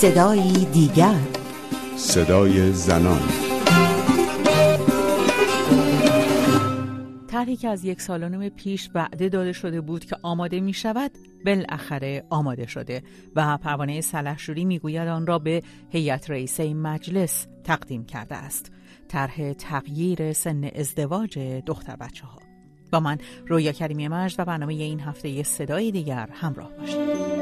صدایی دیگر. صدای زنان. طرحی که از یک سال و نیم پیش وعده داده شده بود که آماده می شود بالاخره آماده شده و پروانه سلحشوری می‌گوید آن را به هیئت رئیسه مجلس تقدیم کرده است. طرح تغییر سن ازدواج دختر بچه ها با من رویا کریمی مجد و برنامه این هفته صدای دیگر همراه باشید.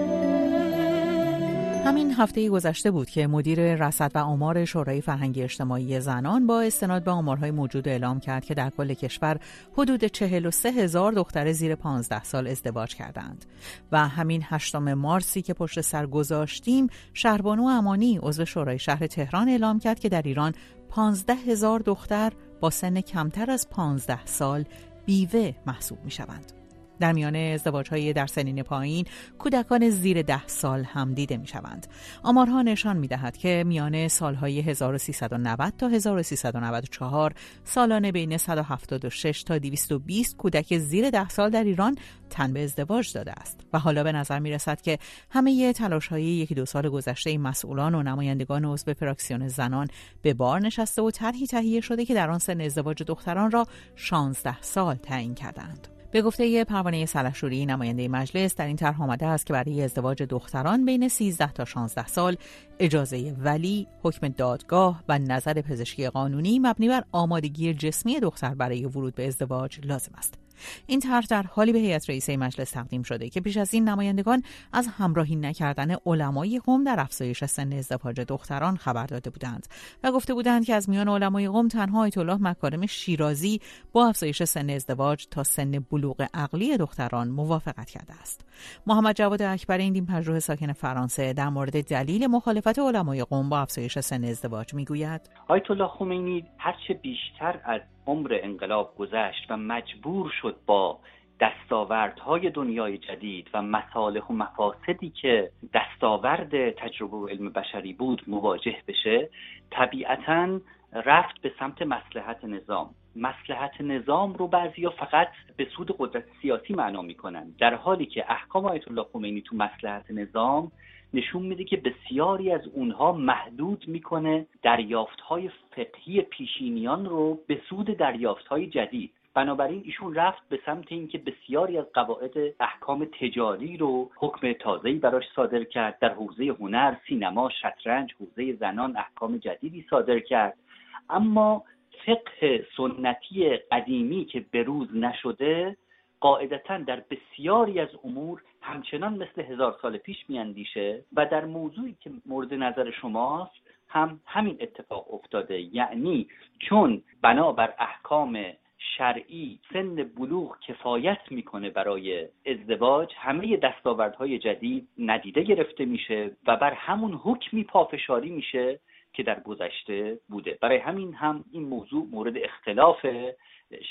همین هفته گذشته بود که مدیر رصد و آمار شورای فرهنگی اجتماعی زنان با استناد به آمارهای موجود اعلام کرد که در کل کشور حدود 43 هزار دختر زیر 15 سال ازدواج کردند و همین هشتم مارسی که پشت سر گذاشتیم شهربانو امانی عضو شورای شهر تهران اعلام کرد که در ایران 15 هزار دختر با سن کمتر از 15 سال بیوه محسوب می شوند. در میان ازدواج های در سنین پایین کودکان زیر ده سال هم دیده می شوند. آمارها نشان می دهد که میان سالهای 1390 تا 1394 سالانه بین 176 تا 220 کودک زیر ده سال در ایران تن به ازدواج داده است و حالا به نظر می رسد که همه تلاش های یکی دو سال گذشته مسئولان و نمایندگان عضو فراکسیون زنان به بار نشسته و طرحی تهیه شده که در آن سن ازدواج دختران را 16 سال تعیین کردند. به گفته پروانه سلحشوری نماینده مجلس در این طرح آمده است که برای ازدواج دختران بین 13 تا 16 سال اجازه ولی، حکم دادگاه و نظر پزشکی قانونی مبنی بر آمادگی جسمی دختر برای ورود به ازدواج لازم است. این طرح در حالی به هیئت رئیسه مجلس تقدیم شده که پیش از این نمایندگان از همراهی نکردن علمای قوم در افزایش سن ازدواج دختران خبر داده بودند و گفته بودند که از میان علمای قوم تنها آیت الله مکارم شیرازی با افزایش سن ازدواج تا سن بلوغ عقلی دختران موافقت کرده است. محمد جواد اکبر این دین پژوه ساکن فرانسه در مورد دلیل مخالفت علمای قوم با افزایش سن ازدواج می‌گوید. آیت الله خمینی هرچه بیشتر از عمر انقلاب گذشت و مجبور شد با دستاوردهای دنیای جدید و مصالح و مفاسدی که دستاورد تجربه و علم بشری بود مواجه بشه طبیعتا رفت به سمت مسلحت نظام. مسلحت نظام رو بعضیا فقط به سود قدرت سیاسی معنا می‌کنن. در حالی که احکام آیت الله خمینی تو مسلحت نظام نشون میده که بسیاری از اونها محدود می‌کنه دریافت های فقهی پیشینیان رو به سود دریافت های جدید. بنابراین ایشون رفت به سمت اینکه بسیاری از قواعد احکام تجاری رو حکم تازه‌ای براش صادر کرد. در حوزه هنر، سینما، شطرنج، حوزه زنان احکام جدیدی صادر کرد. اما فقه سنتی قدیمی که بروز نشده قاعدتا در بسیاری از امور همچنان مثل هزار سال پیش میاندیشه و در موضوعی که مورد نظر شماست هم همین اتفاق افتاده. یعنی چون بنابر احکام شرعی سن بلوغ کفایت می‌کنه برای ازدواج همه دستاوردهای جدید ندیده گرفته میشه و بر همون حکمی پافشاری میشه که در گذشته بوده. برای همین هم این موضوع مورد اختلاف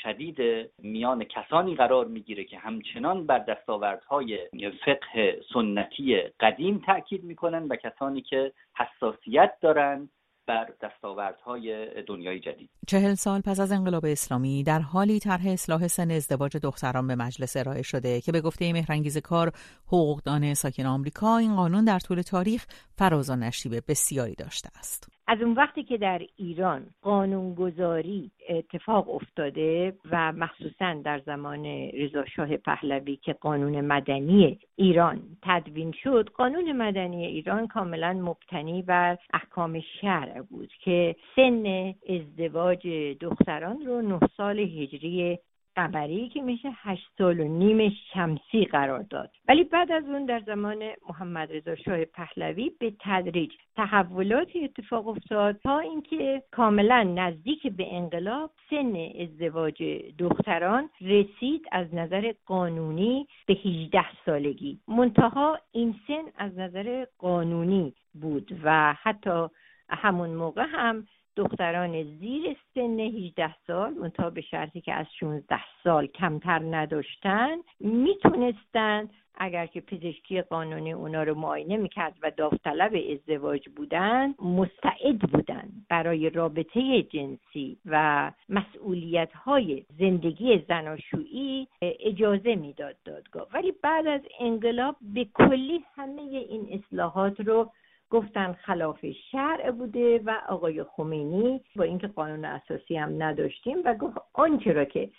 شدید میان کسانی قرار می‌گیره که همچنان بر دستاوردهای فقه سنتی قدیم تاکید می‌کنن و کسانی که حساسیت دارند بر دستاوردهای دنیای جدید. چهل سال پس از انقلاب اسلامی در حالی طرح اصلاح سن ازدواج دختران به مجلس ارائه شده که به گفته مهرنگیز کار حقوقدان ساکن آمریکا این قانون در طول تاریخ فراز و نشیب بسیاری داشته است. از اون وقتی که در ایران قانونگذاری اتفاق افتاده و مخصوصا در زمان رضا پهلوی که قانون مدنی ایران تدوین شد قانون مدنی ایران کاملا مبتنی بر احکام شرع بود که سن ازدواج دختران رو نه سال هجری قمری که میشه هشت سال و نیم شمسی قرار داد. ولی بعد از اون در زمان محمد رضا شاه پهلوی به تدریج تحولاتی اتفاق افتاد تا اینکه کاملا نزدیک به انقلاب سن ازدواج دختران رسید از نظر قانونی به 18 سالگی. منتها این سن از نظر قانونی بود و حتی همون موقع هم دختران زیر سن 18 سال منتها به شرطی که از 16 سال کمتر نداشتن می‌تونستن اگر که پزشکی قانونی اونا رو معاینه می‌کرد و داوطلب ازدواج بودن مستعد بودن برای رابطه جنسی و مسئولیت های زندگی زناشویی اجازه می‌داد دادگاه. ولی بعد از انقلاب به کلی همه این اصلاحات رو گفتن خلاف شرع بوده و آقای خمینی با اینکه قانون اساسی هم نداشتیم و گفت آنچه را که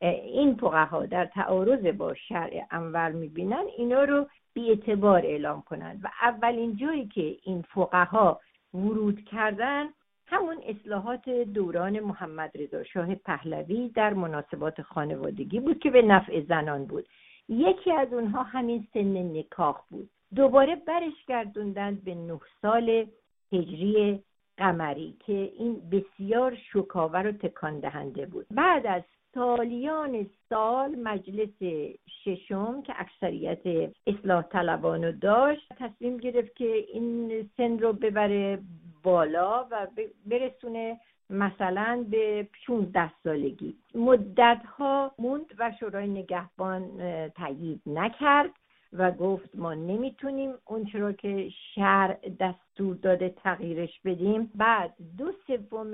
این فقها در تعارض با شرع انور می‌بینن اینا رو اعتبار اعلام کنند. و اولین جایی که این فقها ورود کردن همون اصلاحات دوران محمد رضا شاه پهلوی در مناسبات خانوادگی بود که به نفع زنان بود. یکی از اونها همین سن نکاح بود. دوباره برش گردوندند به نه سال هجری قمری که این بسیار شکاور و تکان دهنده بود. بعد از سالیان سال مجلس ششم که اکثریت اصلاح طلبانو داشت تصمیم گرفت که این سن رو ببره بالا و برسونه مثلا به 16 سالگی. مدت ها موند و شورای نگهبان تایید نکرد. و گفت ما نمی‌تونیم اون رو که شرع دستور داده تغییرش بدیم. بعد دو سوم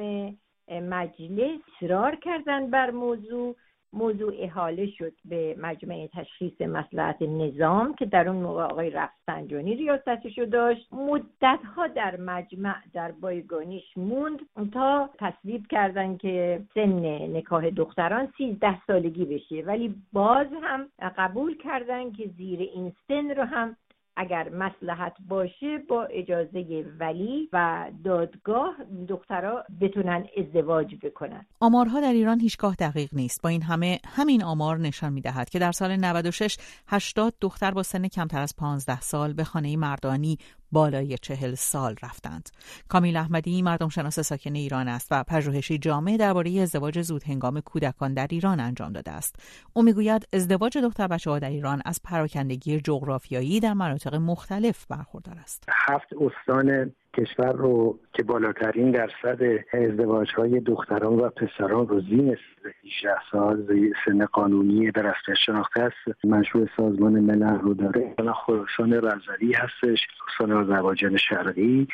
مجلس اصرار کردن بر موضوع. موضوع احاله شد به مجمع تشخیص مسلحت نظام که در اون موقع آقای رفسنجانی ریاستشو داشت. مدت ها در مجمع در بایگانیش موند تا تصویب کردن که سن نکاح دختران سیزده سالگی بشه. ولی باز هم قبول کردن که زیر این سن رو هم اگر مسلحت باشه با اجازه ولی و دادگاه دخترها بتونن ازدواج بکنن. آمارها در ایران هیچگاه دقیق نیست. با این همه همین آمار نشان می‌دهد که در سال 96 80 دختر با سن کمتر از 15 سال به خانه مردانی بالای چهل سال رفتند. کامیل احمدی مردم شناس ساکن ایران است و پژوهشی جامع درباره ازدواج زود هنگام کودکان در ایران انجام داده است. او می‌گوید ازدواج دختر بچه ها در ایران از پراکندگی جغرافیایی در مناطق مختلف برخوردار است. هفت استان کشور رو که بالاترین درصد ازدواج های دختران و پسران رو زین 18 سال سن قانونی در اصل شناخته است منشور سازمان ملل رو داره. خراسان رزری هستش استان آذربایجان شرقی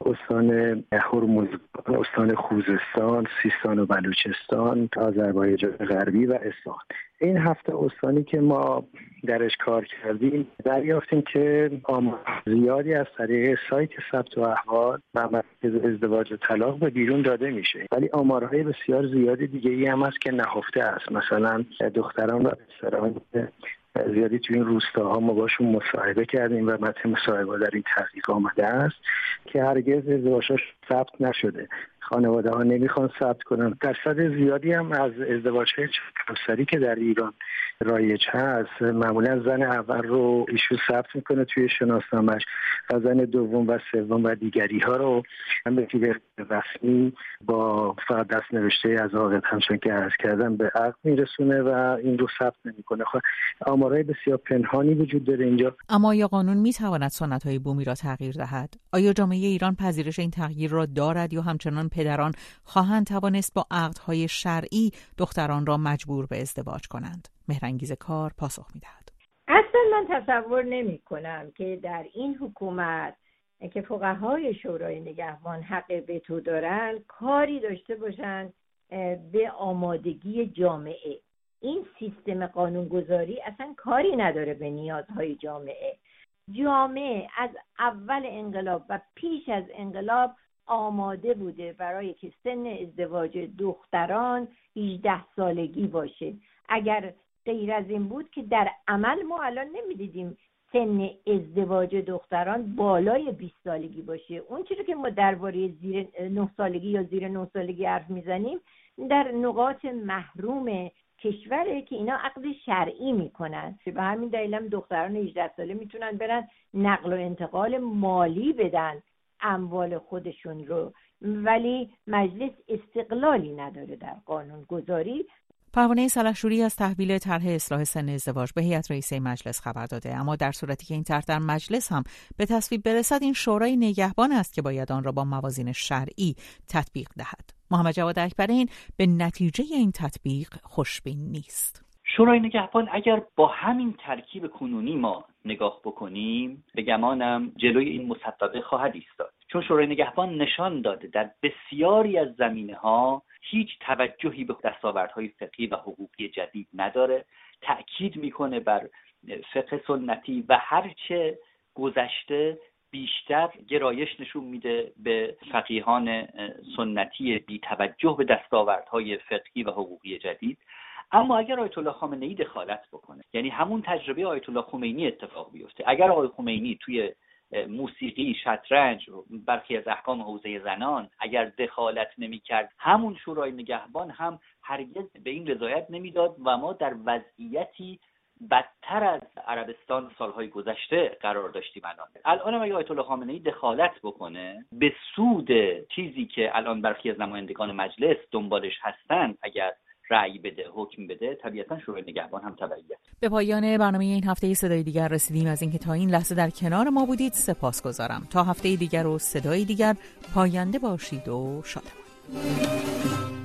استان هرمز استان خوزستان سیستان و بلوچستان آذربایجان غربی و اصفهان. این هفته استانی که ما درش کار کردیم دریافتیم که آمار زیادی از طریق سایت ثبت و احوال و مرکز ازدواج و طلاق به بیرون داده میشه. ولی آمارهای بسیار زیادی دیگه ای هم هست که نهفته است. مثلا دختران و پسران زیادی تو این روستاها ما باشون مصاحبه کردیم و متن مصاحبه در این تحقیق آمده است که هرگز ازدواجش ثبت نشده. خانواده ها نمی‌خوان ثبت کنن. درصد زیادی هم از ازدواج های که در ایران رایج هست معمولا زن اول رو ایشون ثبت می‌کنه توی شناسنامش و زن دوم و سوم و دیگری ها رو هم به رسمی با فقط دست نوشته از عاقد همچون که عرض کردم به عقد میرسونه و این رو ثبت نمی‌کنه. خب آمارای بسیار پنهانی وجود داره اینجا. اما یا قانون می‌تواند سنت های بومی را تغییر دهد؟ آیا جامعه ایران پذیرش این تغییر را دارد یا همچنان پدران خواهند توانست با عقدهای شرعی دختران را مجبور به ازدواج کنند؟ مهرنگیز کار پاسخ می‌دهد. اصلا من تصور نمی کنم که در این حکومت که فقهای شورای نگهبان حق به تو دارن کاری داشته باشند به آمادگی جامعه. این سیستم قانونگذاری اصلا کاری نداره به نیازهای جامعه. جامعه از اول انقلاب و پیش از انقلاب آماده بوده برای که سن ازدواج دختران 18 سالگی باشه. اگر غیر از این بود که در عمل ما الان نمی‌دیدیم سن ازدواج دختران بالای 20 سالگی باشه. اون چیزی که ما درباره زیر 9 سالگی یا زیر 9 سالگی حرف می‌زنیم در نقاط محروم کشوره که اینا عقد شرعی می‌کنن. به همین دلیل هم دختران 18 ساله می‌تونن برن نقل و انتقال مالی بدن اموال خودشون رو. ولی مجلس استقلالی نداره در قانون گذاری پروانه سلحشوری از تحویل طرح اصلاح سن ازدواج به هیئت رئیسه مجلس خبر داده. اما در صورتی که این طرح در مجلس هم به تصویب برسد این شورای نگهبان است که باید آن را با موازین شرعی تطبیق دهد. محمد جواد اکبرین به نتیجه این تطبیق خوشبین نیست. شورای نگهبان اگر با همین ترکیب کنونی ما نگاه بکنیم به گمانم جلوی این مسببه خواهد ایستاد. چون شورای نگهبان نشان داده در بسیاری از زمینه ها هیچ توجهی به دستاوردهای فقهی و حقوقی جدید نداره. تاکید می‌کنه بر فقه سنتی و هرچه گذشته بیشتر گرایش نشون میده به فقیهان سنتی بی توجه به دستاوردهای فقهی و حقوقی جدید. اما اگر آیت الله خامنه ای دخالت بکنه یعنی همون تجربه آیت الله خمینی اتفاق بیفته. اگر آقای خمینی توی موسیقی شطرنج برخی از احکام حوزه زنان اگر دخالت نمی‌کرد همون شورای نگهبان هم هرگز به این رضایت نمی‌داد و ما در وضعیتی بدتر از عربستان سالهای گذشته قرار داشتیم الان. الان اگه آیت الله خامنه ای دخالت بکنه به سود چیزی که الان برخی از نمایندگان مجلس دنبالش هستن اگر رأی بده حکم بده طبیعتا شورای نگهبان هم تبعیت به پایان برنامه این هفته صدای دیگر رسیدیم. از اینکه تا این لحظه در کنار ما بودید سپاس گذارم. تا هفته دیگر و صدای دیگر پاینده باشید و شادمان.